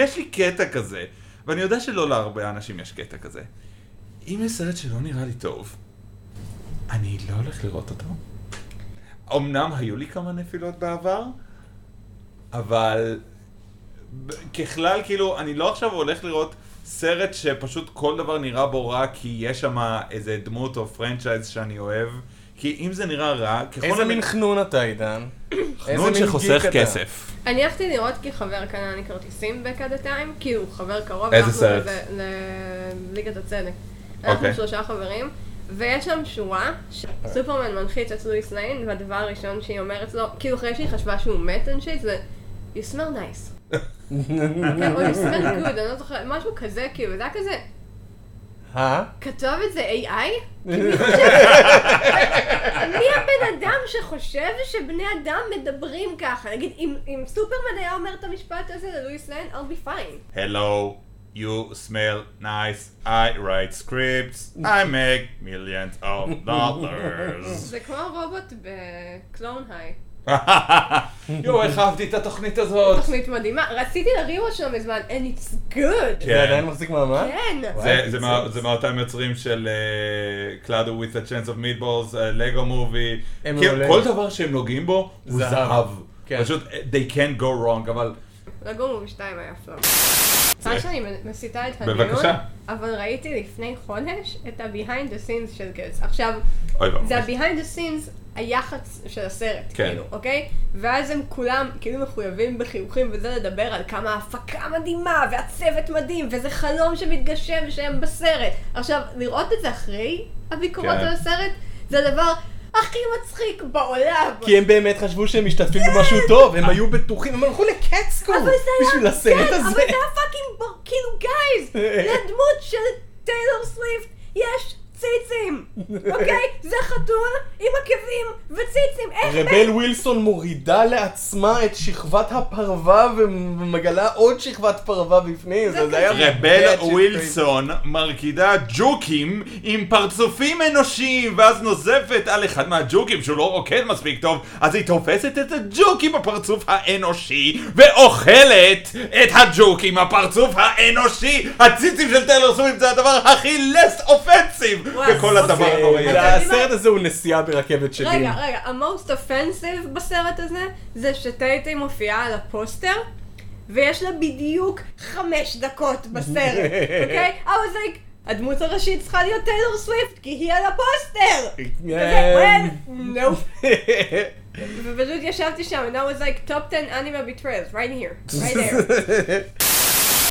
יש לי קטע כזה, ואני יודע שלא להרבה אנשים יש קטע כזה. אם יש סרט שלא נראה לי טוב, אני לא הולך לראות אותו. אמנם היו לי כמה נפילות בעבר, אבל ככלל, כאילו, אני לא עכשיו הולך לראות סרט שפשוט כל דבר נראה בו רע כי יש שם איזה דמות או פרנצ'ייז שאני אוהב. כי אם זה נראה רע, ככל איזה מין חנון אתה, עידן? חנון שחוסך? כסף. אני הלכתי לראות כי חבר קנה לי כרטיסים at the time, כאילו חבר קרוב, איזה סרט? לליגת הצדק. אנחנו אוקיי. שלושה חברים, ויש שם שורה, שסופרמן מנחיץ את לואיס ליין, והדבר הראשון שהיא אומרת לו, כאילו אחרי שהיא חשבה שהוא מת אנשית, זה You smell nice. כן, או you smell good, אני לא זוכרת, משהו כזה, כאילו, זה היה כזה? כתב את זה AI? מי חושב? מי הבן אדם שחושב שבני אדם מדברים ככה? נגיד, אם אם סופרמן היה אומר את המשפט הזה ללואיס ליין, I'll be fine. Hello, you smell nice, I write scripts, I make millions of dollars. זה כמו רובוט בקלון היי. יואו, איך אהבתי את התוכנית הזאת. תוכנית מדהימה, רציתי לריוואץ' שלו מזמן, and it's good. זה עדיין מחזיק מעמד? כן. זה- זה מה- זה מאותם יוצרים של קלאדו with a chance of meatballs, לגו מובי, הם מעולה. כל דבר שהם נוגעים בו הוא זהב. כן. פשוט they can't go wrong, אבל לגו מובי 2 היה פלאפ. סליחה שאני מסיטה את הדיון, בבקשה. אבל ראיתי לפני חודש את ה-behind the scenes של גרס. עכשיו. זה ה-behind the scenes, היח"צ של הסרט, כן. כאילו, אוקיי? ואז הם כולם כאילו מחויבים בחיוכים וזה לדבר על כמה ההפקה מדהימה, והצוות מדהים, וזה חלום שמתגשם שהם בסרט. עכשיו, לראות את זה אחרי הביקורות כן. על הסרט, זה הדבר הכי מצחיק בעולם. כי הם באמת חשבו שהם משתתפים במשהו טוב, הם היו בטוחים, הם הלכו ל cat school בשביל הסרט כן, הזה. אבל זה היה fucking, כאילו guys, לדמות של טיילור סוויפט יש ציצים, אוקיי? זה חתול עם עקבים וציצים, איך רבל ווילסון מורידה לעצמה את שכבת הפרווה ומגלה עוד שכבת פרווה בפנים, זה זה היה... רבל ווילסון מרקידה ג'וקים עם פרצופים אנושיים ואז נוזפת על אחד מהג'וקים שהוא לא רוקד מספיק טוב אז היא תופסת את הג'וק עם הפרצוף האנושי ואוכלת את הג'וק עם הפרצוף האנושי. הציצים של טיילור סוויפט זה הדבר הכי less offensive בכל הדבר. הנוראי. הסרט הזה הוא נסיעה ברכבת שדים. רגע, רגע, ה-most offensive בסרט הזה, זה שטייטי מופיעה על הפוסטר, ויש לה בדיוק חמש דקות בסרט, אוקיי? I was like, הדמות הראשית צריכה להיות טיילור סוויפט, כי היא על הפוסטר! no. ופשוט ישבתי שם, and I was like, top 10 anime betrayals, right here, right there.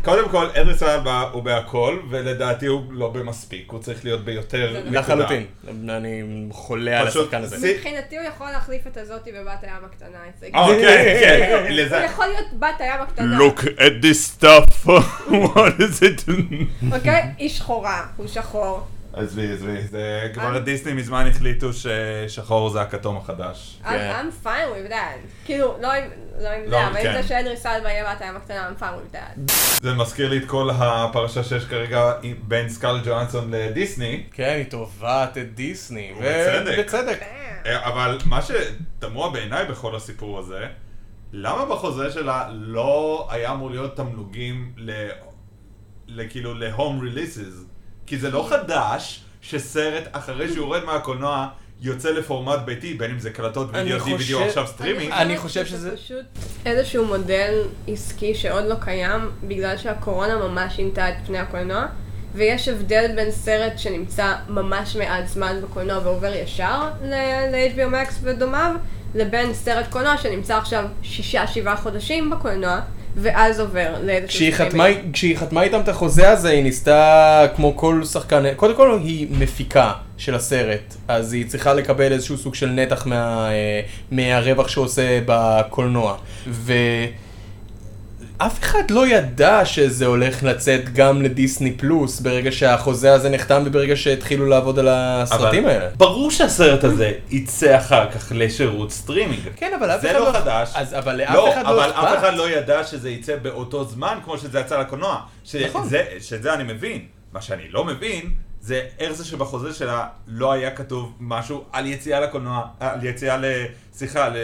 קודם כל אדריס אלבה הוא בהכל ולדעתי הוא לא במספיק הוא צריך להיות ביותר נקודה. לחלוטין. אני חולה על השחקן הזה. זה- מבחינתי הוא יכול להחליף את הזאתי בבת הים הקטנה. אה, כן, כן, לזה- הוא יכול להיות בת הים הקטנה. Look at this stuff, what is it? אוקיי? היא שחורה, הוא שחור. עזבי, עזבי, זה? כבר דיסני מזמן החליטו ששחור זה הכתום החדש. I'm I'm fine with that. כאילו, לא עם לא לא, זה, אבל כן. אם זה שאדריס אלבה יהיה בת הים הקטנה, I'm fine with that. זה מזכיר לי את כל הפרשה שיש כרגע בין סקארל ג'ואנסון לדיסני, כן, היא תובעת את דיסני. ובצדק. ובצדק. אה, אבל מה שתמוה בעיניי בכל הסיפור הזה, למה בחוזה שלה לא היה אמור להיות תמלוגים ל... לכאילו ל-home releases? כי זה לא חדש שסרט אחרי שהוא יורד מהקולנוע יוצא לפורמט ביתי, בין אם זה קלטות וידאו, חושב- DVD או עכשיו סטרימינג. אני חושב שזה- פשוט איזשהו מודל עסקי שעוד לא קיים, בגלל שהקורונה ממש שינתה את פני הקולנוע, ויש הבדל בין סרט שנמצא ממש מעט זמן בקולנוע ועובר ישר ל-HBO Max ודומיו, לבין סרט קולנוע שנמצא עכשיו שישה, שבעה חודשים בקולנוע, ואז עובר לאיזשהו כשהיא חתמה, סטרימינג. כשהיא חתמה איתם את החוזה הזה, היא ניסתה, כמו כל שחקן, קודם כל היא מפיקה של הסרט, אז היא צריכה לקבל איזשהו סוג של נתח מה, אה, מהרווח שהוא עושה בקולנוע. ואף אחד לא ידע שזה הולך לצאת גם לדיסני פלוס ברגע שהחוזה הזה נחתם וברגע שהתחילו לעבוד על הסרטים אבל האלה. ברור שהסרט הזה יצא אחר כך לשירות סטרימינג. כן, אבל אף זה אחד לא לא... חדש. אז, אבל לאף לא, אחד לא אבל אכפת. אף אחד לא ידע שזה יצא באותו זמן כמו שזה יצא לקולנוע. נכון. שזה, שזה אני מבין. מה שאני לא מבין, זה איך זה שבחוזה שלה לא היה כתוב משהו על יציאה לקולנוע, על יציאה ל... סליחה, ל...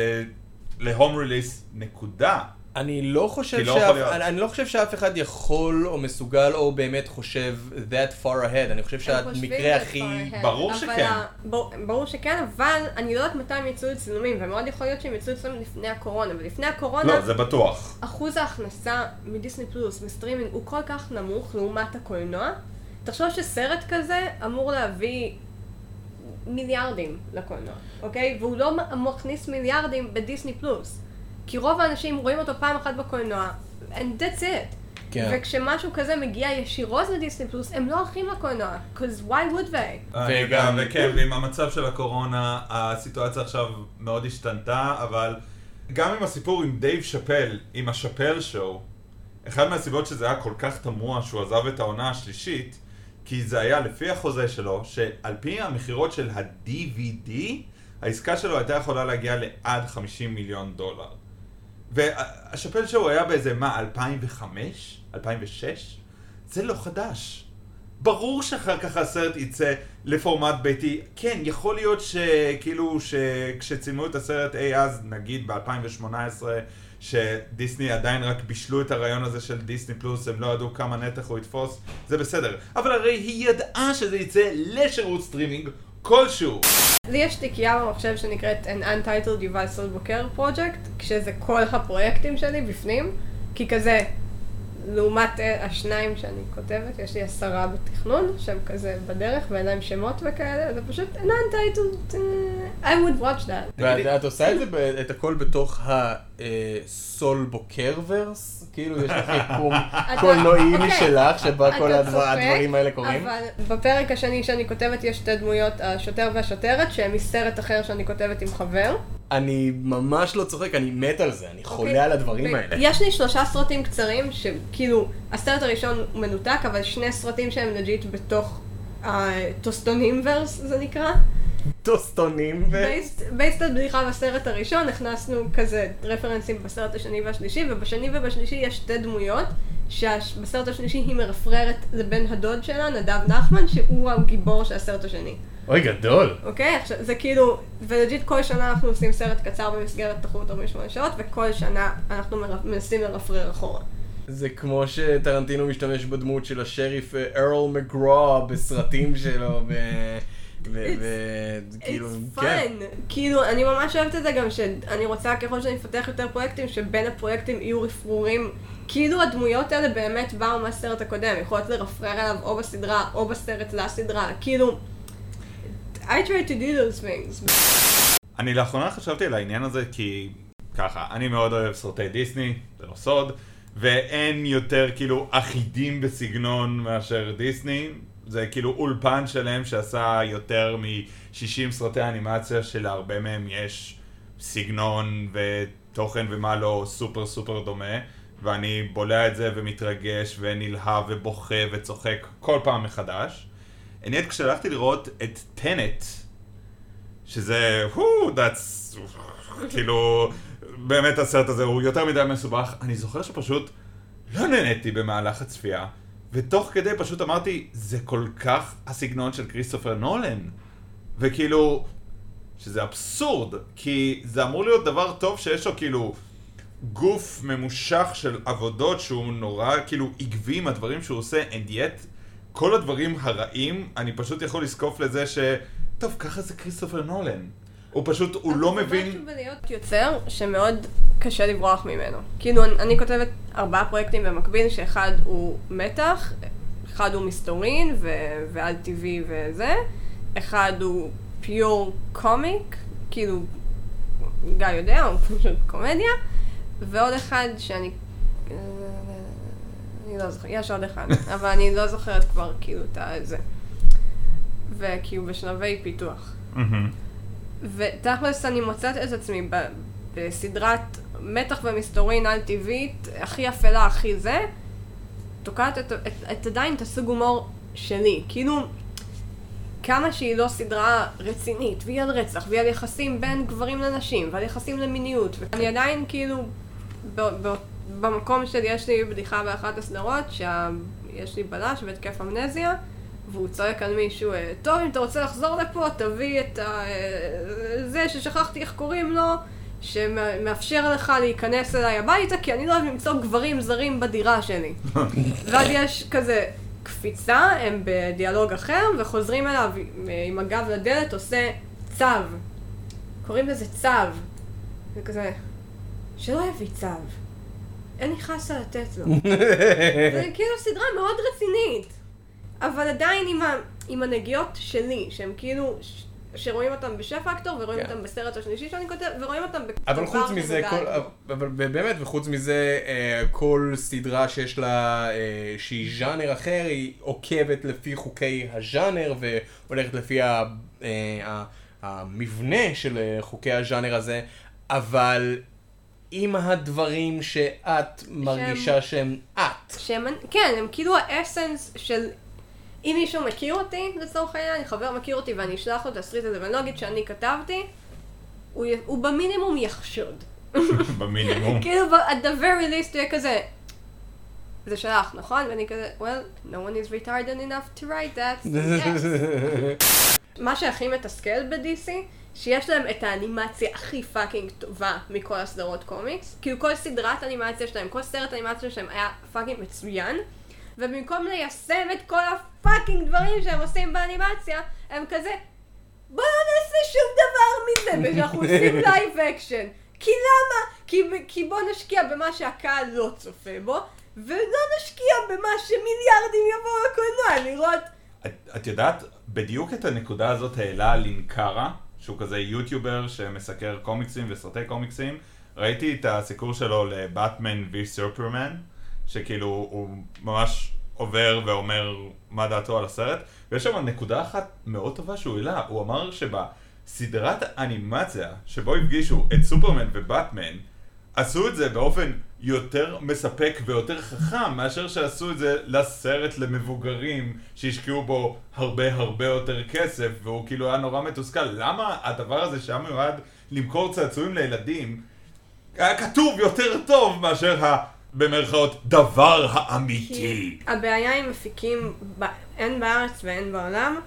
ל home release, נקודה. אני לא חושב לא שאף. אני, אני לא חושב שאף אחד יכול או מסוגל או באמת חושב that far ahead, אני חושב שהמקרה הכי... ברור אבל שכן. ה- בור- ברור שכן, אבל אני לא יודעת מתי הם יצאו לצילומים, ומאוד יכול להיות שהם יצאו לצילומים לפני הקורונה, ולפני הקורונה, לא, זה בטוח. אחוז ההכנסה מדיסני פלוס, מסטרימינג, הוא כל כך נמוך לעומת הקולנוע. תחשוב שסרט כזה אמור להביא מיליארדים לקולנוע, אוקיי? והוא לא מכניס מיליארדים בדיסני פלוס. כי רוב האנשים רואים אותו פעם אחת בקולנוע, and that's it. כן. וכשמשהו כזה מגיע ישירות לדיסני פלוס, הם לא הולכים לקולנוע, because why would they? וגם- וכן, ועם המצב של הקורונה, הסיטואציה עכשיו מאוד השתנתה, אבל גם עם הסיפור עם דייב שאפל, עם השאפל שואו, אחד מהסיבות שזה היה כל כך תמוה שהוא עזב את העונה השלישית, כי זה היה לפי החוזה שלו, שעל פי המכירות של ה-DVD, העסקה שלו הייתה יכולה להגיע לעד 50 מיליון דולר. והשאפל שואו היה באיזה, מה, 2005? 2006? זה לא חדש. ברור שאחר כך הסרט יצא לפורמט ביתי. כן, יכול להיות שכאילו שכשצילמו את הסרט אי אז, נגיד ב-2018, שדיסני עדיין רק בישלו את הרעיון הזה של דיסני פלוס, הם לא ידעו כמה נתח הוא יתפוס, זה בסדר. אבל הרי היא ידעה שזה יצא לשירות סטרימינג כלשהו. לי יש תיקייה במחשב שנקראת an untitled device booker project, כשזה כל הפרויקטים שלי בפנים, כי כזה, לעומת אה, השניים שאני כותבת, יש לי עשרה בתכנון, שהם כזה בדרך ואין להם שמות וכאלה, זה פשוט an untitled, אה, I would watch that. ואת את עושה את זה, את הכל בתוך הסול בוקרברס? כאילו יש לך יקום קולנועי אוקיי, משלך, שבה כל הדברים האלה קורים? אבל בפרק השני שאני כותבת יש שתי דמויות, השוטר והשוטרת, שהם מסרט אחר שאני כותבת עם חבר. אני ממש לא צוחק, אני מת על זה, אני אוקיי? חולה על הדברים האלה. יש לי שלושה סרטים קצרים, שכאילו, הסרט הראשון הוא מנותק, אבל שני סרטים שהם legit בתוך הטוסטונים verse, זה נקרא. טוסטונים ו... based על בדיחה בסרט הראשון, הכנסנו כזה רפרנסים בסרט השני והשלישי, ובשני ובשלישי יש שתי דמויות, שבסרט השלישי היא מרפררת לבן הדוד שלה, נדב נחמן, שהוא הגיבור של הסרט השני. אוי, גדול. אוקיי? עכשיו, זה כאילו, ולג'יט כל שנה אנחנו עושים סרט קצר במסגרת תחרות 48 שעות, וכל שנה אנחנו מנסים לרפרר אחורה. זה כמו שטרנטינו משתמש בדמות של השריף אה, ארל מגרו בסרטים שלו, ו... ו... ו... כאילו, It's כן. fun. כאילו, אני ממש אוהבת את זה גם שאני רוצה ככל שאני אפתח יותר פרויקטים, שבין הפרויקטים יהיו רפרורים. כאילו הדמויות האלה באמת באו מהסרט הקודם, יכולות לרפרר עליו או בסדרה או בסרט לסדרה, כאילו... I try to do those things. אני לאחרונה חשבתי על העניין הזה כי ככה, אני מאוד אוהב סרטי דיסני, זה לא סוד, ואין יותר כאילו אחידים בסגנון מאשר דיסני. זה כאילו אולפן שלם שעשה יותר מ-60 סרטי אנימציה שלהרבה מהם יש סגנון ותוכן ומה לא סופר סופר דומה. ואני בולע את זה ומתרגש ונלהב ובוכה וצוחק כל פעם מחדש. עניין כשהלכתי לראות את טנט, שזה, הו, that's, כאילו, באמת הסרט הזה הוא יותר מדי מסובך. אני זוכר שפשוט לא נהניתי במהלך הצפייה, ותוך כדי פשוט אמרתי, זה כל כך הסגנון של כריסטופר נולן. וכאילו, שזה אבסורד, כי זה אמור להיות דבר טוב שיש לו כאילו גוף ממושך של עבודות שהוא נורא כאילו עקבי עם הדברים שהוא עושה, and yet כל הדברים הרעים, אני פשוט יכול לזקוף לזה ש... טוב, ככה זה כריסטופר נולן. הוא פשוט, הוא לא אבל זה מבין... משהו בלהיות יוצר שמאוד קשה לברוח ממנו. כאילו, אני, אני כותבת ארבעה פרויקטים במקביל, שאחד הוא מתח, אחד הוא מסתורין ו- ועל טבעי וזה, אחד הוא פיור קומיק, כאילו, גיא יודע, הוא פשוט קומדיה, ועוד אחד שאני... אני לא זוכרת, יש עוד אחד, אבל אני לא זוכרת כבר כאילו את הזה. וכאילו בשלבי פיתוח. ותכלס אני מוצאת את עצמי בסדרת מתח ומסתורין על טבעית, הכי אפלה, הכי זה, תוקעת את, את, את עדיין את הסוג הומור שלי. כאילו, כמה שהיא לא סדרה רצינית, והיא על רצח, והיא על יחסים בין גברים לנשים, ועל יחסים למיניות, ואני עדיין כאילו, ב, ב, במקום שלי יש לי בדיחה באחת הסדרות, שיש לי בלש בהתקף אמנזיה, והוא צועק על מישהו, אה, טוב, אם אתה רוצה לחזור לפה, תביא את ה... אה, זה ששכחתי איך קוראים לו, שמאפשר לך להיכנס אליי הביתה, כי אני לא אוהב למצוא גברים זרים בדירה שלי. ואז יש כזה קפיצה, הם בדיאלוג אחר, וחוזרים אליו עם הגב לדלת, עושה צו. קוראים לזה צו. זה כזה, שלא יביא צו. אין לי חסה לתת לו. זה כאילו סדרה מאוד רצינית. אבל עדיין עם, ה, עם הנגיעות שלי, שהם כאילו, ש- שרואים אותם בשף אקטור, ורואים כן. אותם בסרט השלישי שאני כותב, ורואים אותם אבל בדבר חוץ מזה. כל, אבל באמת, וחוץ מזה, אה, כל סדרה שיש לה, אה, שהיא ז'אנר אחר, היא עוקבת לפי חוקי הז'אנר, והולכת לפי ה, אה, המבנה של חוקי הז'אנר הזה, אבל עם הדברים שאת מרגישה שהם את. שהם, כן, הם כאילו האסנס של... אם מישהו מכיר אותי, לצורך העניין, חבר מכיר אותי ואני אשלח לו את התסריט הזה, ואני לא אגיד שאני כתבתי, הוא, הוא במינימום יחשוד. במינימום. כאילו, at the very least הוא יהיה כזה, זה שלך, נכון? ואני כזה, well, no one is retarded enough to write that, yes. מה שהכי מתסכל ב-DC, שיש להם את האנימציה הכי fucking טובה מכל הסדרות קומיקס. כאילו כל סדרת אנימציה שלהם, כל סרט אנימציה שלהם היה fucking מצוין. ובמקום ליישם את כל ה fucking דברים שהם עושים באנימציה, הם כזה, בוא לא נעשה שום דבר מזה, ושאנחנו עושים live action. כי למה? כי, כי בוא נשקיע במה שהקהל לא צופה בו, ולא נשקיע במה שמיליארדים יבואו לקולנוע לראות. את, את יודעת, בדיוק את הנקודה הזאת העלה לינקארה, שהוא כזה יוטיובר שמסקר קומיקסים וסרטי קומיקסים. ראיתי את הסיקור שלו לבטמן וי סופרמן, שכאילו הוא ממש עובר ואומר מה דעתו על הסרט, ויש שם נקודה אחת מאוד טובה שהוא העלה, הוא אמר שבסדרת האנימציה שבו הפגישו את סופרמן ובטמן, עשו את זה באופן יותר מספק ויותר חכם מאשר שעשו את זה לסרט למבוגרים שהשקיעו בו הרבה הרבה יותר כסף והוא כאילו היה נורא מתוסכל. למה הדבר הזה שהיה מיועד למכור צעצועים לילדים היה כתוב יותר טוב מאשר ה... במרכאות דבר האמיתי. הבעיה עם מפיקים, הן בארץ והן בעולם,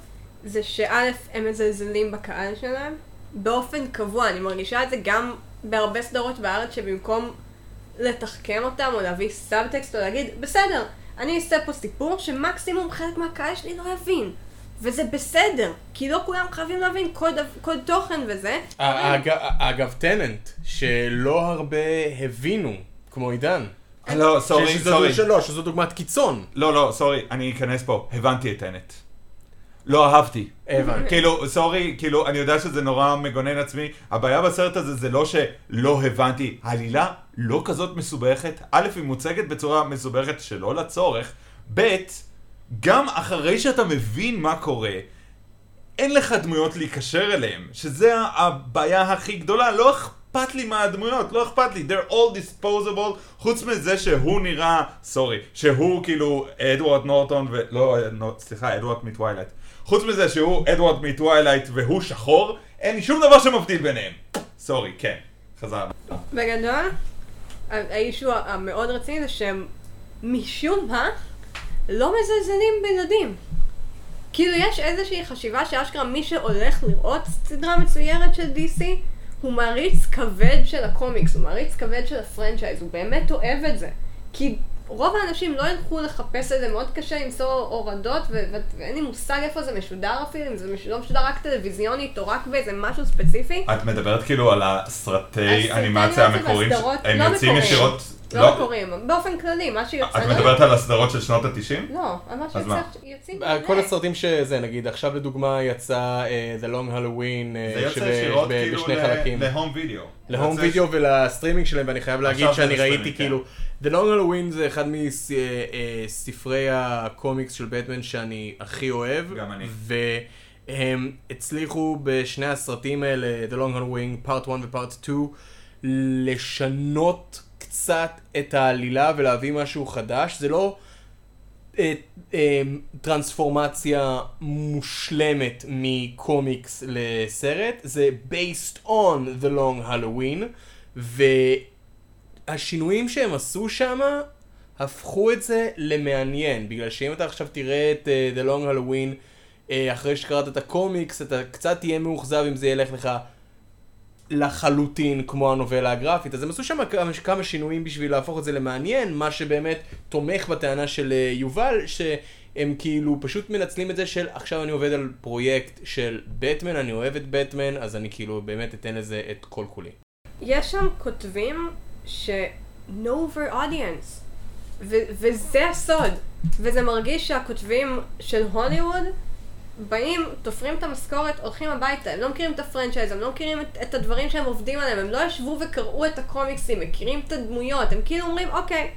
זה שא' הם מזלזלים בקהל שלהם. באופן קבוע, אני מרגישה את זה גם בהרבה סדרות בארץ שבמקום לתחכם אותם או להביא סאבטקסט או להגיד, בסדר, אני אעשה פה סיפור שמקסימום חלק מהקהל שלי לא יבין. וזה בסדר, כי לא כולם חייבים להבין כל, דו, כל תוכן וזה. אגב, אגב, טנט, שלא הרבה הבינו, כמו עידן. לא, sorry, sorry. שזו דוגמת קיצון. לא, לא, sorry, אני אכנס פה. הבנתי את טנט. לא אהבתי. הבנתי. כאילו, sorry, כאילו, אני יודע שזה נורא מגונן עצמי. הבעיה בסרט הזה זה לא שלא הבנתי. העלילה לא כזאת מסובכת. א', היא מוצגת בצורה מסובכת שלא לצורך. ב', גם אחרי שאתה מבין מה קורה, אין לך דמויות להיקשר אליהם, שזה הבעיה הכי גדולה, לא אכפת לי מהדמויות, לא אכפת לי, they're all disposable, חוץ מזה שהוא נראה, sorry, שהוא כאילו אדוארד נורטון ו... לא, נו, סליחה, אדוארד מטווילייט. חוץ מזה שהוא אדוארד מטווילייט והוא שחור, אין לי שום דבר שמבדיל ביניהם. Sorry, כן, חזרנו. בגדול, ה issue המאוד רציני זה שהם משום מה לא מזלזלים בילדים. כאילו יש איזושהי חשיבה שאשכרה מי שהולך לראות סדרה מצוירת של DC הוא מעריץ כבד של הקומיקס, הוא מעריץ כבד של ה franchise, הוא באמת אוהב את זה. כי רוב האנשים לא ילכו לחפש את זה, מאוד קשה למצוא הורדות, ו- ו- ואין לי מושג איפה זה משודר אפילו, אם זה מש- לא משודר רק טלוויזיונית או רק באיזה משהו ספציפי. את מדברת כאילו על הסרטי אנימציה המקוריים, הם לא יוצאים. ישירות... לא מקוריים, באופן כללי, מה שיוצא... את מדברת על הסדרות של שנות התשעים? לא, על מה? שיוצאים... אה, כל הסרטים שזה, נגיד, עכשיו לדוגמה יצא אה, The Long Halloween, אה, זה יוצא ישירות ב- כאילו בשני ל- חלקים. ל home video. ל home video ולסטרימינג שלהם, ואני חייב להגיד שאני ראיתי כן. כאילו, The Long Halloween זה אחד מספרי הקומיקס של בטמן שאני הכי אוהב. גם אני. והם הצליחו בשני הסרטים האלה, The Long Halloween, פארט 1 ופארט 2, לשנות קצת את העלילה ולהביא משהו חדש. זה לא אה, אה, טרנספורמציה מושלמת מקומיקס לסרט, זה based on The Long Halloween, והשינויים שהם עשו שם הפכו את זה למעניין, בגלל שאם אתה עכשיו תראה את אה, The Long Halloween אה, אחרי שקראת את הקומיקס, אתה קצת תהיה מאוכזב אם זה ילך לך לחלוטין כמו הנובלה הגרפית, אז הם עשו שם כמה, כמה שינויים בשביל להפוך את זה למעניין, מה שבאמת תומך בטענה של אה, יובל, שהם כאילו פשוט מנצלים את זה של עכשיו אני עובד על פרויקט של בטמן, אני אוהב את בטמן, אז אני כאילו באמת אתן לזה את כל כולי. יש שם כותבים ש... no over audience. ו- וזה הסוד. וזה מרגיש שהכותבים של הוליווד באים, תופרים את המשכורת, הולכים הביתה. הם לא מכירים את הפרנצ'ייז, הם לא מכירים את, את הדברים שהם עובדים עליהם, הם לא ישבו וקראו את הקומיקסים, מכירים את הדמויות, הם כאילו אומרים, אוקיי,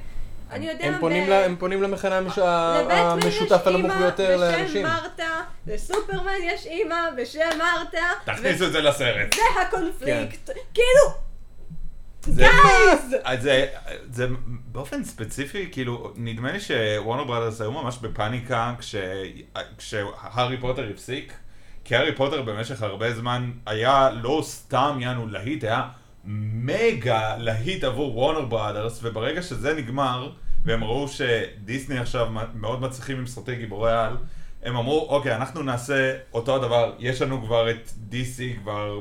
אני יודע... הם פונים, ב- ל, הם פונים למכנה המש... יש המשותף הנמוך אימא ביותר בשם לאנשים. מרתה, לסופרמן יש אימא בשם מרתה, תכניסו את זה לסרט. וזה הקונפליקט. כאילו, זה- Guys! זה, זה באופן ספציפי, כאילו, נדמה לי ש Warner Brothers היו ממש בפאניקה כש, כשהארי פוטר הפסיק, כי הארי פוטר במשך הרבה זמן היה לא סתם יענו להיט, היה מגה להיט עבור Warner Brothers, וברגע שזה נגמר, והם ראו שדיסני עכשיו מאוד מצליחים עם סרטי גיבורי על, הם אמרו, אוקיי, אנחנו נעשה אותו הדבר, יש לנו כבר את DC כבר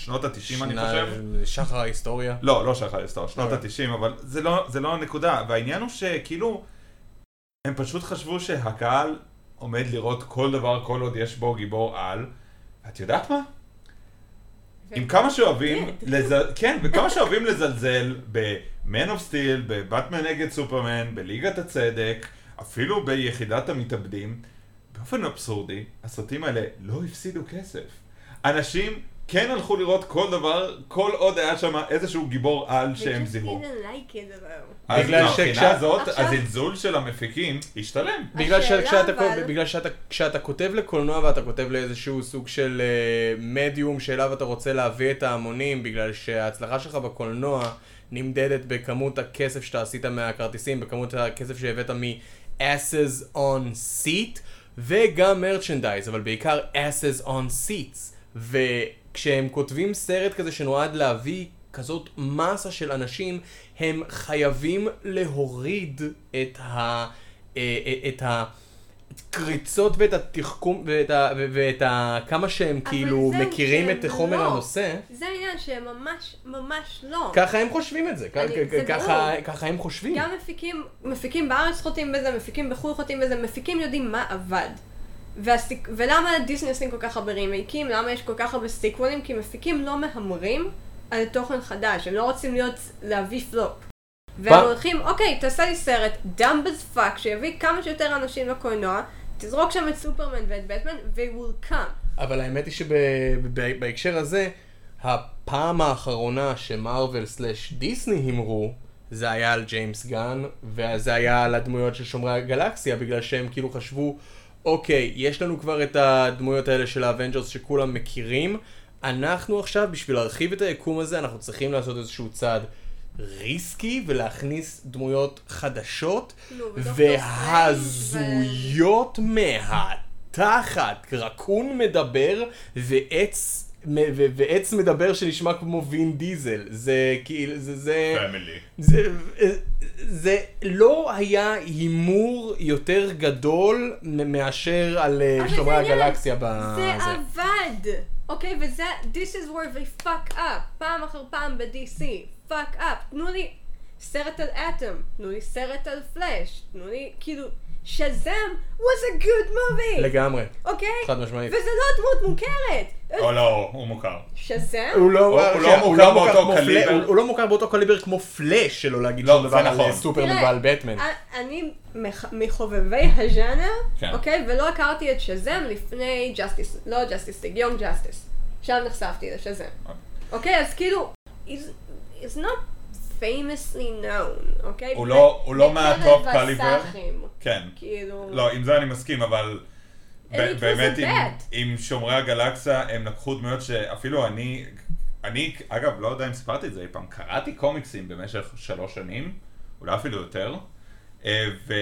משנות ה-90 אני חושב. שחר ההיסטוריה. לא, לא שחר היסטוריה, שנות אוקיי. ה-90, אבל זה לא, זה לא הנקודה. והעניין הוא שכאילו, הם פשוט חשבו שהקהל עומד לראות כל דבר כל עוד יש בו גיבור על. את יודעת מה? עם כמה שאוהבים, כן. לז... כן, וכמה שאוהבים לזלזל ב-Man of Steel, בבטמן נגד סופרמן, בליגת הצדק, אפילו ביחידת המתאבדים, באופן אבסורדי, הסרטים האלה לא הפסידו כסף. אנשים כן הלכו לראות כל דבר, כל עוד היה שם איזשהו גיבור על שהם זיהו. אז בגלל מהבחינה שכשה- הזאת, הזלזול של המפיקים השתלם. בגלל, ש... השאלה כשאתה, אבל- בגלל שאתה, כשאתה כותב לקולנוע ואתה כותב לאיזשהו סוג של uh, מדיום שאליו אתה רוצה להביא את ההמונים, בגלל שההצלחה שלך בקולנוע נמדדת בכמות הכסף שאתה עשית מהכרטיסים, בכמות הכסף שהבאת מ-asses on seat, וגם מרצ'נדייז, אבל בעיקר asses on seats. וכשהם כותבים סרט כזה שנועד להביא כזאת מסה של אנשים, הם חייבים להוריד את ה... אה, אה, את הקריצות ואת התחכום ואת ה... ואת ה... כמה שהם כאילו מכירים את חומר לא. הנושא. זה העניין שהם ממש ממש לא. ככה הם חושבים את זה, אני- כ- זה ככה. ככה הם חושבים. גם מפיקים, מפיקים בארץ חוטאים בזה, מפיקים בחו"ל חוטאים בזה, מפיקים יודעים מה עבד. והסיק... ולמה דיסני עושים כל כך הרבה רימייקים? למה יש כל כך הרבה סיקוולים? כי מפיקים לא מהמרים על תוכן חדש, הם לא רוצים להיות, להביא פלופ. והם הולכים, אוקיי, תעשה לי סרט, dumb as fuck, שיביא כמה שיותר אנשים לקולנוע, תזרוק שם את סופרמן ואת בטמן, they will come. אבל האמת היא שבהקשר הזה, הפעם האחרונה שמרוויל סלאש דיסני הימרו, זה היה על ג'יימס גן, וזה היה על הדמויות של שומרי הגלקסיה, בגלל שהם כאילו חשבו, אוקיי, יש לנו כבר את הדמויות האלה של ה Avengers שכולם מכירים, אנחנו עכשיו, בשביל להרחיב את היקום הזה, אנחנו צריכים לעשות איזשהו צעד risky ולהכניס דמויות חדשות והזויות מהתחת. רקון מדבר ועץ... ו- ועץ מדבר שנשמע כמו וין דיזל, זה כאילו, זה, זה. זה, זה לא היה הימור יותר גדול מאשר על אה, שומרי זה הגלקסיה זה בזה. עבד! אוקיי, וזה, this is where they fuck up, פעם אחר פעם ב-DC, fuck up, תנו לי סרט על אטום, תנו לי סרט על פלאש, תנו לי, כאילו, שזם was a good movie! לגמרי. אוקיי? חד משמעית. וזה לא דמות מוכרת! או לא, הוא מוכר. שזם? הוא לא, לא מוכר באותו כמו קליבר. הוא- לא מוכר באותו קליבר כמו פלאש, שלא להגיד לא, שום דבר על נכון. אה, סופרמן ועל בטמן. א- אני מח- מחובבי הז'אנר, כן. אוקיי? ולא הכרתי את שזם לפני Justice, לא Justice, Young Justice. שם נחשפתי לשזם. אוקיי, אז כאילו, he's not famously known, אוקיי? הוא לא- הוא לא מה top caliber. כן. כאילו... לא, עם זה אני מסכים, אבל באמת עם. עם שומרי הגלקסיה הם לקחו דמויות שאפילו אני, אני, אגב, לא יודע אם סיפרתי את זה אי פעם, קראתי קומיקסים במשך שלוש שנים, אולי אפילו יותר, אה, ו...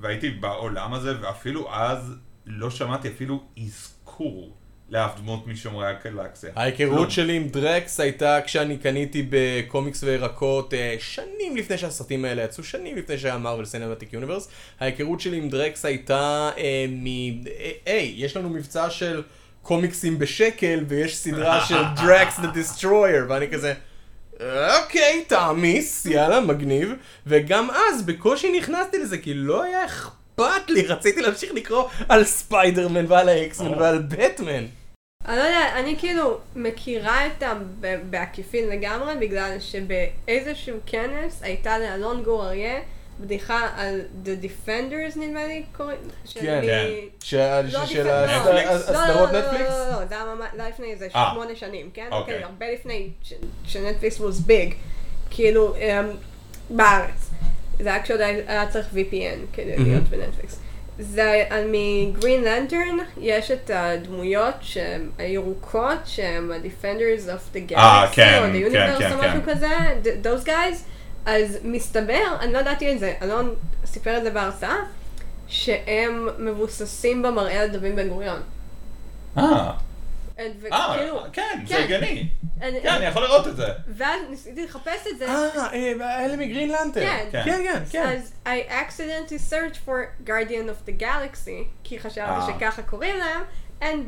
והייתי בעולם הזה, ואפילו אז לא שמעתי אפילו אזכור לאף דמות משומרי הגלקסיה. ההיכרות. שלי עם דרקס הייתה כשאני קניתי בקומיקס וירקות אה, שנים לפני שהסרטים האלה יצאו, שנים לפני שהיה Marvel Cinematic Universe. ההיכרות שלי עם דרקס הייתה אה, מ... אה, היי, יש לנו מבצע של קומיקסים בשקל, ויש סדרה של Drax the Destroyer, ואני כזה, אוקיי, תעמיס, יאללה, מגניב. וגם אז בקושי נכנסתי לזה, כי לא היה אכפת לי, רציתי להמשיך לקרוא על ספיידרמן ועל ה X-Men ועל בטמן. אני לא יודעת, אני כאילו מכירה אותם בעקיפין לגמרי, בגלל שבאיזשהו כנס הייתה לאלון גור אריה בדיחה על The Defenders נדמה לי קוראים. כן, כן. של לא של Defenders, נטפליקס? הסדרות לא, לא, לא, נטפליקס? לא, לא, לא, זה היה ממש, לא לפני איזה אה. שמונה שנים, כן? אוקיי. אוקיי, הרבה לפני שנטפליקס was big, כאילו, אמ, בארץ. זה היה כשעוד היה צריך VPN כדי להיות בנטפליקס. זה מגרין לנטרן, יש את הדמויות שהן הירוקות, שהן ה-Defenders of the אה, Galaxy, כן, או the כן, Universe כן, או משהו כן. כזה, th- those guys, אז מסתבר, אני לא ידעתי את זה, אלון סיפר את זה בהרצאה, שהם מבוססים במראה על דוד בן גוריון. אה, ו- אה, וכאילו, כן, זה כן. הגיוני. כן, אני יכול לראות את זה. ואז ניסיתי לחפש את זה, אה, אה, אלה מגרין לנטר. כן. כן, כן, כן. אז I accidentally searched for Guardian of the Galaxy, כי חשבתי אה. שככה קוראים להם, and,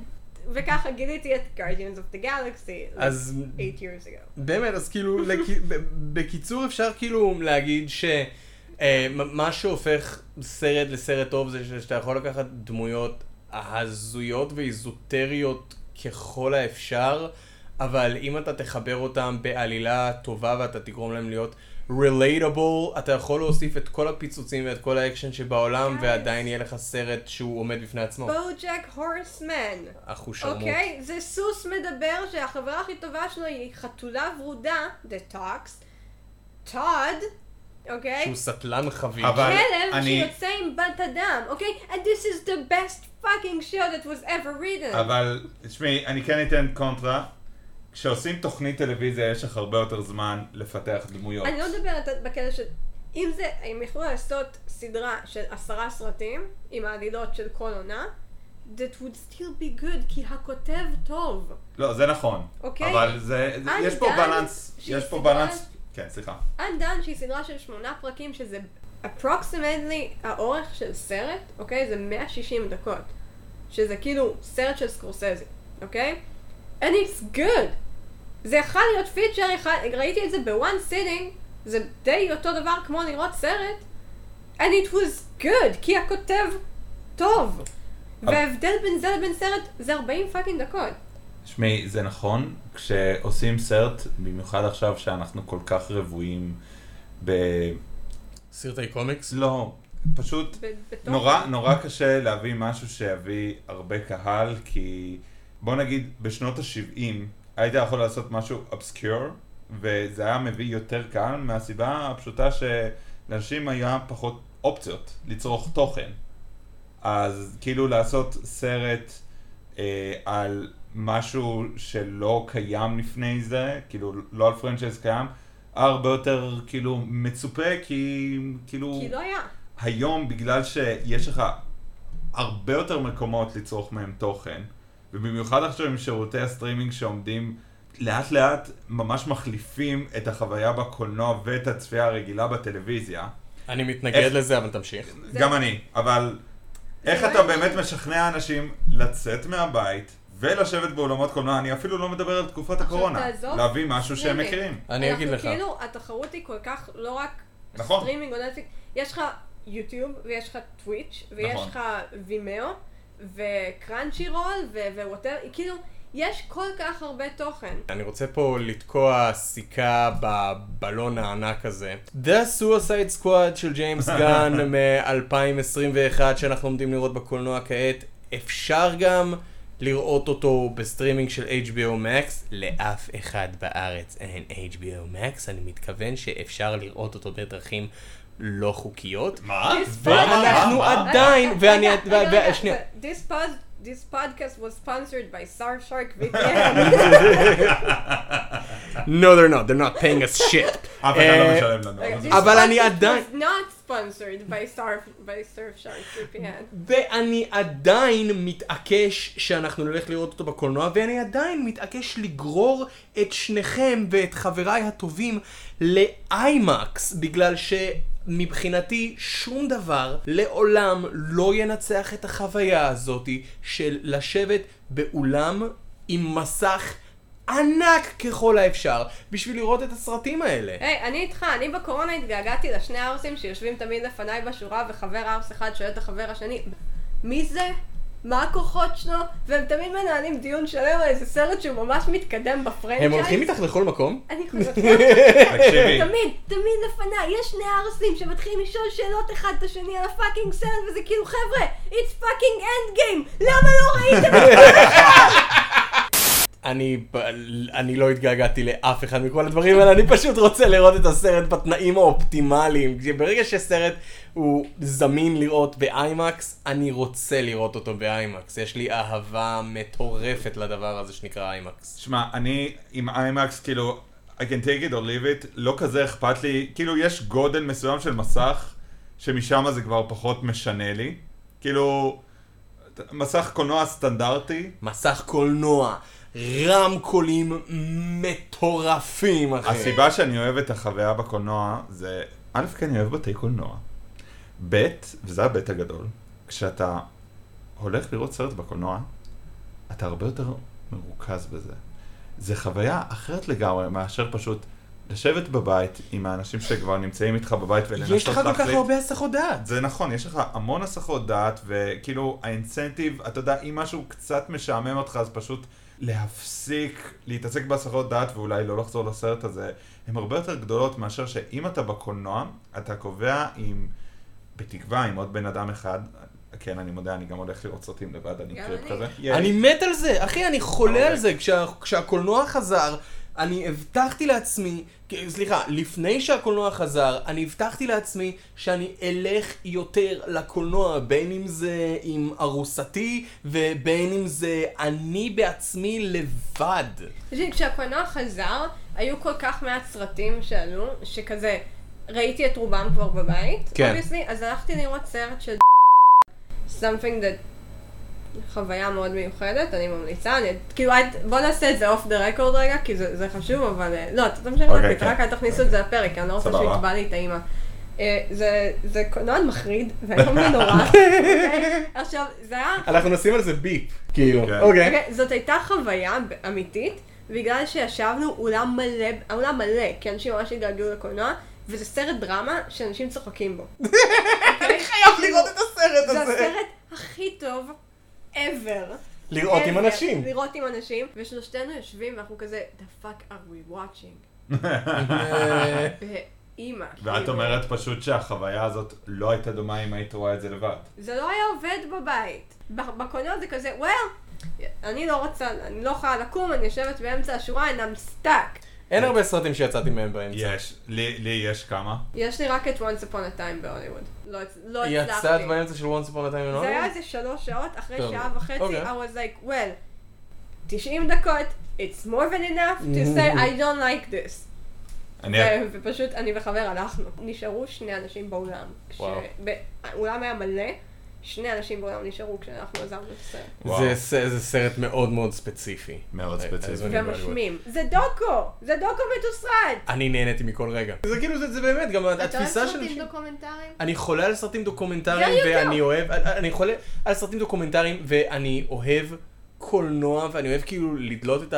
וככה גיליתי את Guardians of the Galaxy, like אז eight years ago. באמת, אז כאילו, בקיצור אפשר כאילו להגיד ש... אה, מה שהופך סרט לסרט טוב זה שאתה יכול לקחת דמויות הזויות ואיזוטריות ככל האפשר, אבל אם אתה תחבר אותם בעלילה טובה ואתה תגרום להם להיות relatable, אתה יכול להוסיף את כל הפיצוצים ואת כל האקשן שבעולם Guys. ועדיין יהיה לך סרט שהוא עומד בפני עצמו. בוג'ק הורסמן. אחושרמוט. אוקיי? זה סוס מדבר שהחברה הכי טובה שלו היא חתולה ורודה, The Talks, טוד, אוקיי? שהוא סטלן חביב. אבל- כלב אני- שיוצא עם בת אדם, אוקיי? And this is the best fucking show that was ever written. אבל, תשמעי, אני כן אתן קונטרה. כשעושים תוכנית טלוויזיה יש לך הרבה יותר זמן לפתח דמויות. אני לא מדברת בקטע של... אם זה, הם יכלו לעשות סדרה של עשרה סרטים עם העלילות של כל עונה, that would still be good, כי הכותב טוב. לא, זה נכון. אוקיי. אבל זה, זה- יש פה בלנס, יש פה סדרה- בלנס, כן, סליחה. Undone שהיא סדרה של שמונה פרקים, שזה approximately האורך של סרט, אוקיי? זה 160 דקות. שזה כאילו סרט של סקורסזי, אוקיי? And it's good. זה יכול להיות פיצ'ר, יכול- ראיתי את זה ב-one sitting, זה די אותו דבר כמו לראות סרט, and it was good, כי הכותב טוב. וההבדל בין זה לבין סרט זה 40 fucking דקות. תשמעי, זה נכון, כשעושים סרט, במיוחד עכשיו שאנחנו כל כך רוויים ב... סרטי קומיקס? לא, פשוט נורא, נורא קשה להביא משהו שיביא הרבה קהל, כי בוא נגיד בשנות ה-70 היית יכול לעשות משהו obscure, וזה היה מביא יותר קהל מהסיבה הפשוטה שלאנשים היה פחות אופציות לצרוך תוכן. אז כאילו לעשות סרט אה, על משהו שלא קיים לפני זה, כאילו לא על פרנצ'ייז קיים, הרבה יותר כאילו מצופה, כי כאילו... כי לא היה. היום, בגלל שיש לך הרבה יותר מקומות לצרוך מהם תוכן, ובמיוחד עכשיו עם שירותי הסטרימינג שעומדים לאט לאט ממש מחליפים את החוויה בקולנוע ואת הצפייה הרגילה בטלוויזיה. אני מתנגד איך- לזה, אבל תמשיך. זה- גם אני, אבל איך לא אתה. באמת משכנע אנשים לצאת מהבית ולשבת באולמות קולנוע, אני אפילו לא מדבר על תקופת הקורונה, תעזוב להביא משהו שהם. מכירים. אני אגיד לך. כאילו, התחרות היא כל כך לא רק נכון. סטרימינג או נטפליקס, יש לך יוטיוב, ויש לך Twitch, ויש נכון. לך Vimeo, ו Crunchyroll, ו whatever, כאילו, יש כל כך הרבה תוכן. אני רוצה פה לתקוע סיכה בבלון הענק הזה. The Suicide Squad של ג'יימס גן מ-2021 שאנחנו עומדים לראות בקולנוע כעת, אפשר גם לראות אותו בסטרימינג של HBO Max. לאף אחד בארץ אין HBO Max, אני מתכוון שאפשר לראות אותו בדרכים לא חוקיות. מה? ואנחנו? עדיין, ואני... שנייה. This pod- This podcast was sponsored by Star Shark VPN. No, they're not, they're not paying us shit. לא אה, אבל this. אני podcast עדיין- was not sponsored by Star by Star Shark VPN. ואני עדיין מתעקש שאנחנו נלך לראות אותו בקולנוע, ואני עדיין מתעקש לגרור את שניכם ואת חבריי הטובים לאיימקס, בגלל ש... מבחינתי שום דבר לעולם לא ינצח את החוויה הזאתי של לשבת באולם עם מסך ענק ככל האפשר בשביל לראות את הסרטים האלה. היי, אני איתך, אני בקורונה התגעגעתי לשני הערסים שיושבים תמיד לפניי בשורה וחבר ערס אחד שואל את החבר השני, מי זה? מה הכוחות שלו? והם תמיד מנהלים דיון שלם על איזה סרט שהוא ממש מתקדם בפרנצ'ייז. הם הולכים איתך לכל מקום? אני חושבת, תקשיבי, תמיד, תמיד לפניי, יש שני ערסים שמתחילים לשאול שאלות אחד את השני על הפאקינג סרט, וזה כאילו, חבר'ה, it's fucking end game, למה לא ראיתם את זה? אני, אני לא התגעגעתי לאף אחד מכל הדברים האלה, אני פשוט רוצה לראות את הסרט בתנאים האופטימליים. ברגע שסרט הוא זמין לראות באיימקס, אני רוצה לראות אותו באיימקס. יש לי אהבה מטורפת לדבר הזה שנקרא איימקס. שמע, אני עם איימקס, כאילו, I can take it or leave it, לא כזה אכפת לי, כאילו, יש גודל מסוים של מסך, שמשם זה כבר פחות משנה לי. כאילו, מסך קולנוע סטנדרטי, מסך קולנוע, רמקולים מטורפים, אחי. הסיבה שאני אוהב את החוויה בקולנוע זה, א', כי אני אוהב בתי קולנוע. ב', וזה הב' הגדול, כשאתה הולך לראות סרט בקולנוע, אתה הרבה יותר מרוכז בזה. זה חוויה אחרת לגמרי מאשר פשוט לשבת בבית עם האנשים שכבר נמצאים איתך בבית ולנסות יש לך כל כך הרבה הסחות דעת. זה נכון, יש לך המון הסחות דעת, וכאילו האינסנטיב, אתה יודע, אם משהו קצת משעמם אותך, אז פשוט להפסיק להתעסק בהסחות דעת ואולי לא לחזור לסרט הזה, הן הרבה יותר גדולות מאשר שאם אתה בקולנוע, אתה קובע עם, בתקווה, עם עוד בן אדם אחד, כן, אני מודה, אני גם הולך לראות סרטים לבד, אני קריפ. כזה. אני מת על זה, אחי, אני חולה אוקיי. על זה. כשה, כשהקולנוע חזר, אני הבטחתי לעצמי, סליחה, לפני שהקולנוע חזר, אני הבטחתי לעצמי שאני אלך יותר לקולנוע, בין אם זה עם ארוסתי, ובין אם זה אני בעצמי לבד. תקשיב, כשהקולנוע חזר, היו כל כך מעט סרטים שעלו, שכזה, ראיתי את רובם כבר בבית, כן. obviously, אז הלכתי לראות סרט של something that... חוויה מאוד מיוחדת, אני ממליצה, אני, כאילו, את- בוא נעשה את זה אוף דה רקורד רגע, כי זה, זה חשוב, אבל אה, לא, אתה תמשיך אוקיי, להקליט, כן. רק אל תכניסו את זה לפרק, כי אני לא רוצה. שיתבע לי את האימא. אה, זה, זה קולנוע מחריד, ואיום ונורא, אוקיי? עכשיו, זה היה אנחנו נשים על זה ביפ, כאילו. כן. אוקיי. אוקיי, זאת הייתה חוויה אמיתית, בגלל שישבנו אולם מלא, האולם מלא, כי אנשים ממש התגעגעו לקולנוע, וזה סרט דרמה שאנשים צוחקים בו. אני חייב לראות את הסרט זה הזה. הסרט הכי טוב ever. לראות עם. אנשים. לראות עם אנשים, ושלושתנו יושבים ואנחנו כזה, the fuck are we watching? באימא. ואת כאילו. אומרת פשוט שהחוויה הזאת לא הייתה דומה אם היית רואה את זה לבד. זה לא היה עובד בבית. בקולנוע זה כזה, well, אני לא רוצה, אני לא יכולה לקום, אני יושבת באמצע השורה, and I'm stuck. אין הרבה סרטים שיצאתי מהם באמצע. יש, לי לי יש כמה. יש לי רק את once upon a time בהוליווד. לא, לא הצלחתי. יצאת באמצע של once upon a time in זה היה Hollywood? איזה שלוש שעות, אחרי טוב, שעה וחצי, אוקיי. I was like, well, 90 דקות, it's more than enough to say I don't like this. אני... ופשוט אני וחבר הלכנו. נשארו שני אנשים באולם. וואו. האולם היה מלא, שני אנשים באולם נשארו כשאנחנו עזבנו את הסרט. זה סרט מאוד מאוד ספציפי. מאוד ספציפי. ומשמים. זה דוקו! זה דוקו מתוסרט! אני נהניתי מכל רגע. זה כאילו, זה זה באמת, גם אתה אוהב התפיסה של סרטים אנשים... דוקומנטריים? אני חולה על סרטים דוקומנטריים. ואני אוהב, אני חולה על סרטים דוקומנטריים, ואני אוהב קולנוע, ואני אוהב כאילו לדלות את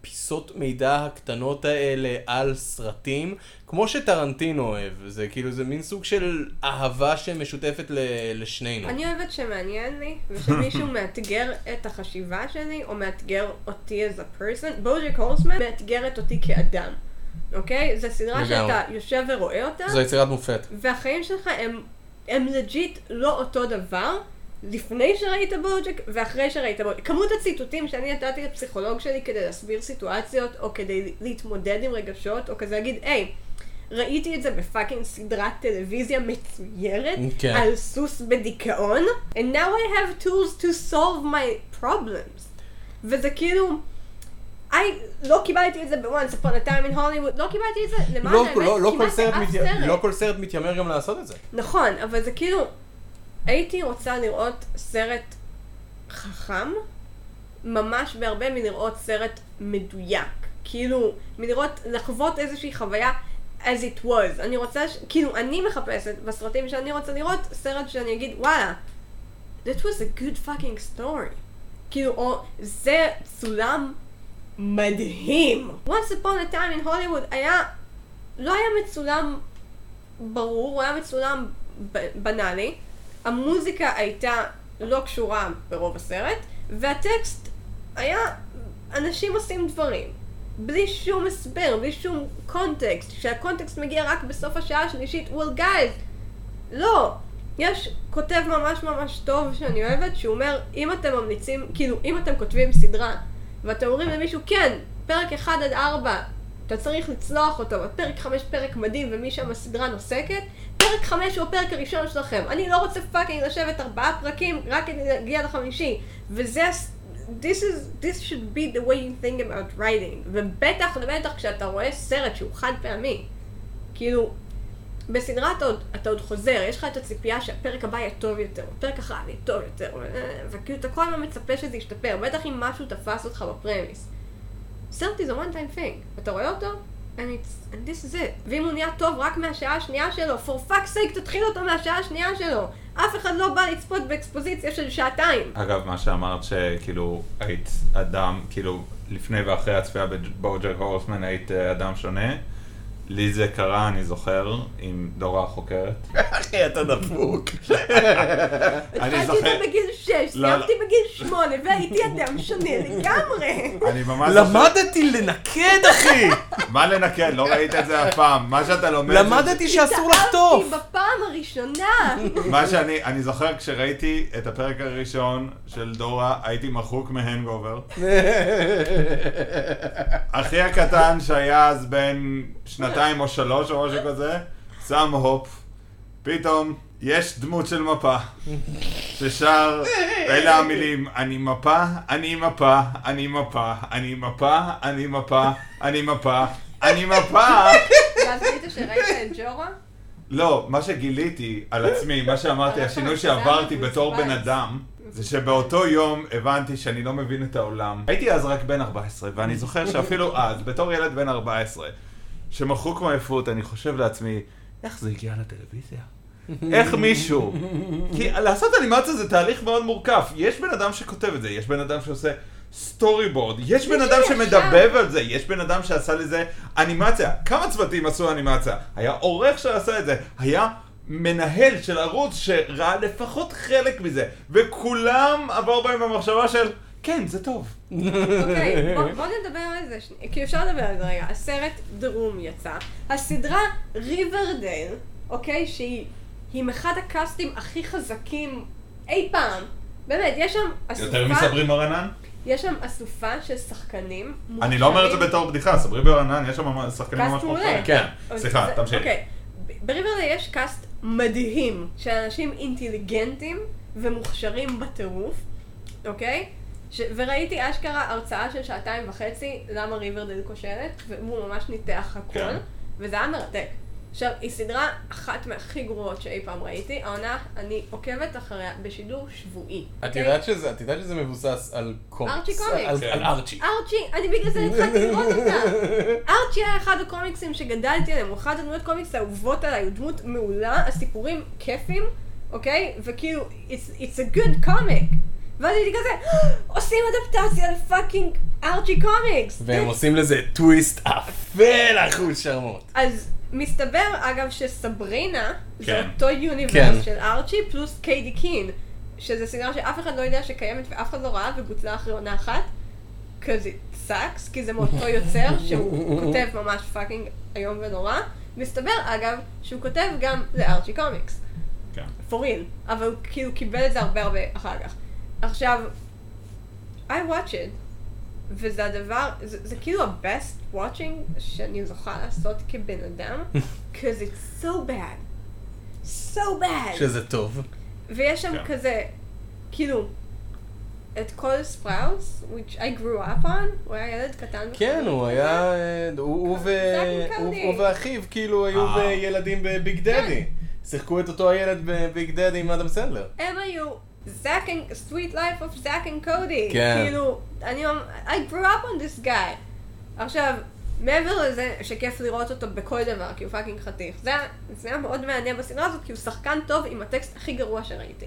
הפיסות מידע הקטנות האלה על סרטים, כמו שטרנטינו אוהב. זה כאילו, זה מין סוג של אהבה שמשותפת ל- לשנינו. אני אוהבת שמעניין לי, ושמישהו מאתגר את החשיבה שלי, או מאתגר אותי as a person. בוג'ק הורסמן מאתגרת אותי כאדם, אוקיי? זו סדרה לגמרי. שאתה יושב ורואה אותה, זו יצירת מופת. והחיים שלך הם, הם legit לא אותו דבר. לפני שראית בוג'ק ואחרי שראית בוג'ק. כמות הציטוטים שאני נתתי לפסיכולוג שלי כדי להסביר סיטואציות, או כדי להתמודד עם רגשות, או כזה להגיד, היי, ראיתי את זה בפאקינג סדרת טלוויזיה מצוירת, כן. על סוס בדיכאון, and now I have tools to solve my problems. וזה כאילו, I, לא קיבלתי את זה ב-once upon a time in Hollywood, לא קיבלתי את זה, למען לא, האמת, לא, לא, כמעט סרט באף מת... סרט. לא כל סרט מתיימר גם לעשות את זה. נכון, אבל זה כאילו, הייתי רוצה לראות סרט חכם, ממש בהרבה מלראות סרט מדויק. כאילו, מלראות, לחוות איזושהי חוויה. as it was. אני רוצה, ש... כאילו, אני מחפשת בסרטים שאני רוצה לראות, סרט שאני אגיד, וואלה, that was a good fucking story. כאילו, או, זה צולם מדהים. once upon a time in Hollywood היה, לא היה מצולם ברור, הוא היה מצולם בנאלי, המוזיקה הייתה לא קשורה ברוב הסרט, והטקסט היה אנשים עושים דברים. בלי שום הסבר, בלי שום קונטקסט, כשהקונטקסט מגיע רק בסוף השעה השלישית, well guys, לא. יש כותב ממש ממש טוב שאני אוהבת, שהוא אומר, אם אתם ממליצים, כאילו, אם אתם כותבים סדרה, ואתם אומרים למישהו, כן, פרק 1 עד 4, אתה צריך לצלוח אותו, ופרק 5 פרק מדהים, ומשם הסדרה נוסקת, פרק 5 הוא הפרק הראשון שלכם. אני לא רוצה fucking לשבת ארבעה פרקים רק כדי להגיע לחמישי. וזה, this is, this should be the way you think about writing. ובטח ובטח כשאתה רואה סרט שהוא חד פעמי. כאילו, בסדרה אתה עוד, אתה עוד חוזר, יש לך את הציפייה שהפרק הבא יהיה טוב יותר, הפרק אחר יהיה טוב יותר, ו- וכאילו אתה כל הזמן מצפה שזה ישתפר, בטח אם משהו תפס אותך בפרמיס. סרט is a one time thing, אתה רואה אותו? And, it's, and this is it. ואם הוא נהיה טוב רק מהשעה השנייה שלו, for fuck's sake תתחיל אותו מהשעה השנייה שלו. אף אחד לא בא לצפות באקספוזיציה של שעתיים. אגב, מה שאמרת שכאילו היית אדם, כאילו לפני ואחרי הצפייה בבוג'ק הורסמן היית אה, אדם שונה. לי זה קרה, אני זוכר, עם דורה החוקרת. אחי, אתה דפוק. אני התחלתי זוכר- אותו בגיל 6, סיימתי בגיל 8, והייתי אדם שונה לגמרי. אני ממש. למדתי לנקד, אחי! מה לנקד? לא ראית את זה אף פעם. מה שאתה לומד... למדתי שאסור לחטוף! התאהבתי בפעם הראשונה. מה שאני, אני זוכר כשראיתי את הפרק הראשון של דורה, הייתי מחוק מהנגובר. אחי הקטן שהיה אז בן שנתיים או שלוש או משהו כזה, שם הופ, פתאום יש דמות של מפה, ששר, אלה המילים, אני מפה, אני מפה, אני מפה, אני מפה, אני מפה, אני מפה, אני מפה. ואז ראית שראית את ג'ורה? לא, מה שגיליתי על עצמי, מה שאמרתי, השינוי שעברתי. בתור בן אדם, זה שבאותו יום הבנתי שאני לא מבין את העולם. הייתי אז רק בן 14, ואני זוכר שאפילו אז, בתור ילד בן 14, שמחוק מעייפות, אני חושב לעצמי, איך זה הגיע לטלוויזיה? איך מישהו? כי לעשות אנימציה זה תהליך מאוד מורכב. יש בן אדם שכותב את זה, יש בן אדם שעושה סטורי בורד, יש בן אדם שמדבב על זה, יש בן אדם שעשה לזה אנימציה. כמה צוותים עשו אנימציה? היה עורך שעשה את זה, היה מנהל של ערוץ שראה לפחות חלק מזה, וכולם עבר בהם במחשבה של, כן, זה טוב. אוקיי, בוא נדבר על זה, שני- כי אפשר לדבר על זה רגע. הסרט Room יצא. הסדרה ריברדייל, אוקיי, שהיא היא מאחד הקאסטים הכי חזקים אי פעם. באמת, יש שם אסופה... יותר מסברינה? יש שם אסופה של שחקנים אני לא אומר את זה מוכשרים. בתור בדיחה, סברינה, יש שם שחקנים ממש. מוכשרים. כן. סליחה, זה- תמשיך. אוקיי. ב- בריברדייל יש cast מדהים של אנשים אינטליגנטים ומוכשרים בטירוף, אוקיי? ש... וראיתי אשכרה הרצאה של שעתיים וחצי למה ריברדייל כושלת, והוא ממש ניתח הכל, כן. וזה היה מרתק. עכשיו, היא סדרה אחת מהכי גרועות שאי פעם ראיתי, העונה, אני עוקבת אחריה בשידור שבועי. את אוקיי? יודעת שזה, את יודעת שזה מבוסס על קומיקס. ארצ'י קומיקס. על- ארצ'י. ארצ'י, אני בגלל זה התחלתי לראות אותה. ארצ'י היה אחד הקומיקסים שגדלתי עליהם, הוא אחד הדמויות קומיקס האהובות עליי, הוא דמות מעולה, הסיפורים כיפים, אוקיי? וכאילו, it's, it's a good comic. ואז הייתי כזה, עושים אדפטציה ל fucking ארצ'י קומיקס. והם עושים לזה טוויסט אפל אחושרמוטה. אז מסתבר, אגב, שסברינה, זה כן. אותו universe כן. של ארצ'י פלוס קיידי קין, שזה סדרה שאף אחד לא יודע שקיימת ואף אחד לא ראה ובוטלה אחרי עונה אחת, it sucks, כי זה מאותו יוצר שהוא כותב ממש fucking איום ונורא. מסתבר, אגב, שהוא כותב גם לארצ'י קומיקס, כן. real, אבל הוא כאילו קיבל את זה הרבה הרבה אחר כך. עכשיו, I watch it, וזה הדבר, זה, זה כאילו ה-best watching שאני זוכה לעשות כבן אדם, because it's so bad. so bad. שזה טוב. ויש שם כן. כזה, כאילו, את כל ספראוס, which I grew up on, הוא היה ילד קטן. כן, הוא. היה, הוא ואחיו כאילו היו אה. ילדים בביג דדי. שיחקו את אותו הילד בביג דדי עם אדם סנדלר. הם היו Zack and sweet life of Zack and Cody. כן. כאילו, אני אומר, I grew up on this guy. עכשיו, מעבר לזה שכיף לראות אותו בכל דבר, כי הוא fucking חתיך. זה, היה- זה היה מאוד מעניין בסדרה הזאת, כי הוא שחקן טוב עם הטקסט הכי גרוע שראיתי.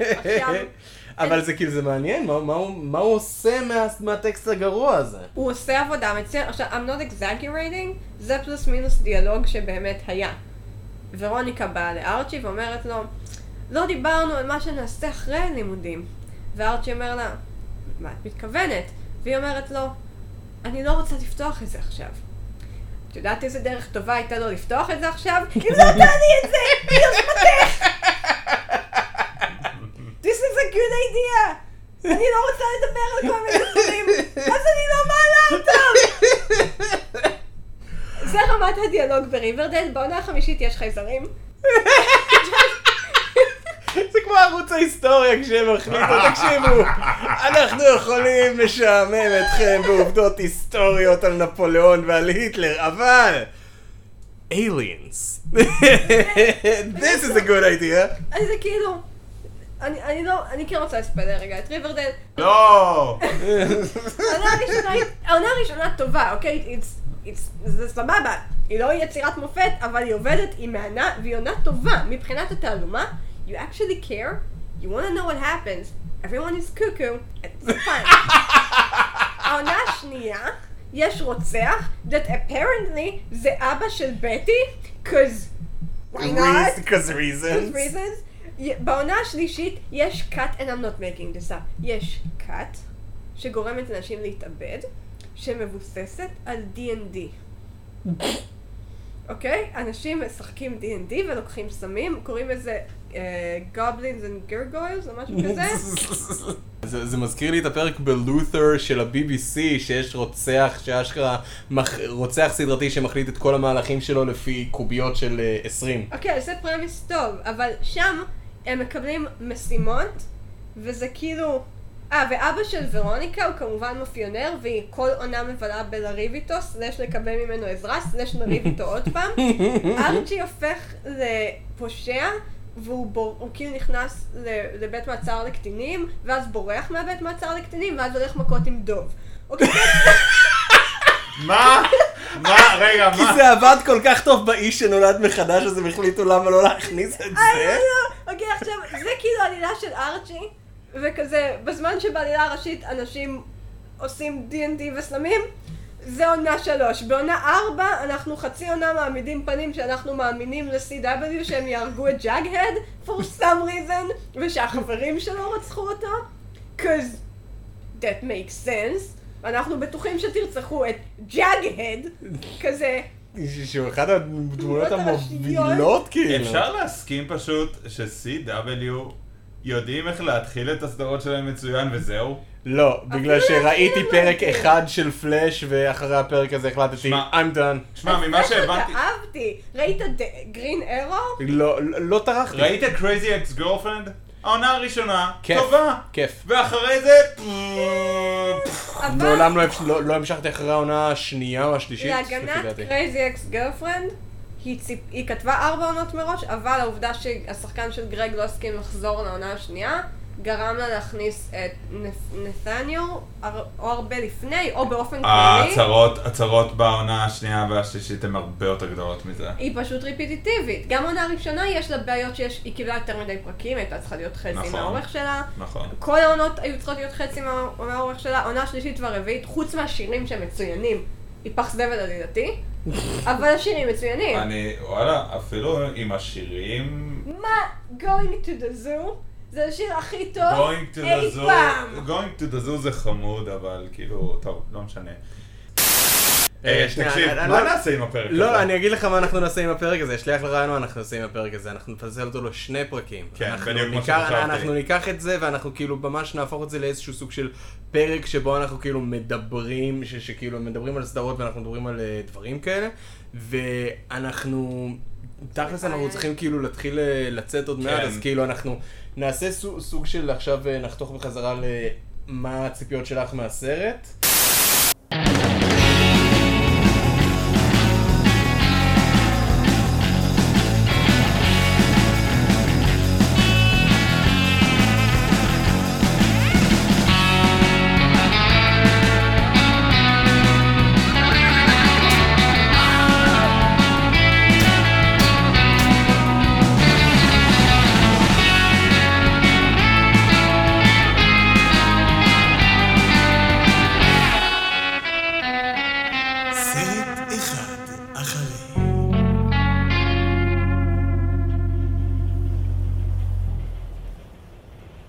עכשיו, אבל זה כאילו, זה מעניין, מה- מה הוא- מה הוא עושה מה- מהטקסט הגרוע הזה? הוא עושה עבודה מצוינת. עכשיו, I'm not exaggerating, זה פלוס מינוס דיאלוג שבאמת היה. ורוניקה באה לארצ'י ואומרת לו, לא דיברנו על מה שנעשה אחרי הלימודים. וארצ'י אומר לה, מה את מתכוונת? והיא אומרת לו, אני לא רוצה לפתוח את זה עכשיו. את יודעת איזה דרך טובה הייתה לו לפתוח את זה עכשיו? אם לא תעני את זה, ביוזמתך! This is a good idea! אני לא רוצה לדבר על כל מיני דברים, אז אני לא מעלה אותם! זה רמת הדיאלוג בריברדל, בעונה החמישית יש חייזרים. זה כמו ערוץ ההיסטוריה כשהם החליטו, תקשיבו, אנחנו יכולים לשעמם אתכם בעובדות היסטוריות על נפוליאון ועל היטלר, אבל... aliens. This is a good idea. אז זה כאילו, אני אני לא, אני כן רוצה לספלר רגע את ריברדל. לא! העונה הראשונה טובה, אוקיי? It's- it's- זה סבבה. היא לא יצירת מופת, אבל היא עובדת, היא מהנה, והיא עונה טובה. מבחינת התעלומה, you actually care, you want to know what happens, everyone is cuckoo, it's fine. העונה השנייה, יש רוצח, that apparently זה אבא של בטי, cause why not? Because Good reasons. reasons. י- בעונה השלישית יש cut, and I'm not making this up, יש cut שגורמת לאנשים להתאבד, שמבוססת על D&D. אוקיי? אנשים משחקים D&D ולוקחים סמים, קוראים לזה Goblins and Gargoyles או משהו כזה. זה, זה מזכיר לי את הפרק בלותר של ה-BBC, שיש רוצח שאשכרה, מח... רוצח סדרתי שמחליט את כל המהלכים שלו לפי קוביות של אה, 20. אוקיי, אז זה פרמיס טוב, אבל שם הם מקבלים משימות, וזה כאילו... אה, ואבא של ורוניקה הוא כמובן מאפיונר, והיא כל עונה מבלה בלריב איתו, סלש לקבל ממנו עזרה, סלש לריב איתו עוד פעם. ארצ'י הופך לפושע, והוא בור... הוא כאילו נכנס לבית מעצר לקטינים, ואז בורח מהבית מעצר לקטינים, ואז הולך מכות עם דוב. אוקיי, מה? מה? רגע, כי מה? זה עבד כל כך טוב באיש שנולד מחדש, אז הם החליטו למה לא להכניס את אה, לא, זה. לא. אוקיי, עכשיו, זה כאילו עלילה של ארצ'י, וכזה, בזמן שבעלילה הראשית אנשים עושים D&D וסלמים, זה עונה שלוש. בעונה ארבע, אנחנו חצי עונה מעמידים פנים שאנחנו מאמינים ל-CW שהם יהרגו את ג'אג-הד, for some reason, ושהחברים שלו רצחו אותו, cause that makes sense. אנחנו בטוחים שתרצחו את ג'אגהד, כזה, שהוא אחד הדמויות. המובילות כאילו. אפשר להסכים פשוט ש-CW יודעים איך להתחיל את הסדרות שלהם מצוין וזהו? לא, בגלל שראיתי פרק אחד של פלאש, ואחרי הפרק הזה החלטתי, I'm done. שמע, ממה שהבנתי... אהבתי. ראית גרין ארו? לא, לא טרחתי. ראית Crazy Ex Girlfriend? העונה הראשונה. טובה. כיף. ואחרי זה... אבל מעולם לא, לא, לא המשכתי אחרי העונה השנייה או השלישית. לפי לעניות דעתי. Crazy Ex Girlfriend, היא, ציפ... היא כתבה ארבע עונות מראש, אבל העובדה שהשחקן של גרג לא הסכים לחזור לעונה השנייה, גרם לה להכניס את נתניאל, או הרבה לפני, או באופן כללי. הצרות, הצרות בעונה השנייה והשלישית הן הרבה יותר גדולות מזה. היא פשוט ריפיטיטיבית. גם העונה הראשונה יש לה בעיות שיש, היא קיבלה יותר מדי פרקים, הייתה צריכה להיות חצי נכון. מהאורך שלה. נכון. כל העונות היו צריכות להיות חצי מה- מהאורך שלה, העונה השלישית והרביעית, חוץ מהשירים שהם מצוינים, היא פח זבל עלילתי, אבל השירים מצוינים. אני, וואלה, אפילו עם השירים... מה going to the zoo זה השיר הכי טוב Going to אי the zoo, פעם. going to the zoo זה חמוד, אבל כאילו, טוב, לא משנה. אה, אה, שנייה, תקשיב, אני- מה אני- נעשה עם הפרק הזה? לא, אני אגיד לך מה אנחנו נעשה עם הפרק הזה, יש לי אחלה רעיון מה אנחנו נעשה עם הפרק הזה, אנחנו נפצל אותו לשני פרקים. כן, אנחנו בדיוק מה ניקח- שחשבתי. אנחנו ניקח את זה ואנחנו כאילו ממש נהפוך את זה לאיזשהו סוג של פרק שבו אנחנו כאילו מדברים, ש- שכאילו מדברים על סדרות ואנחנו מדברים על אה, דברים כאלה, ואנחנו... תכלס אנחנו צריכים כאילו להתחיל אה, לצאת עוד מעט, כן. אז כאילו אנחנו נעשה סוג- סוג של עכשיו אה, נחתוך בחזרה למה הציפיות שלך מהסרט.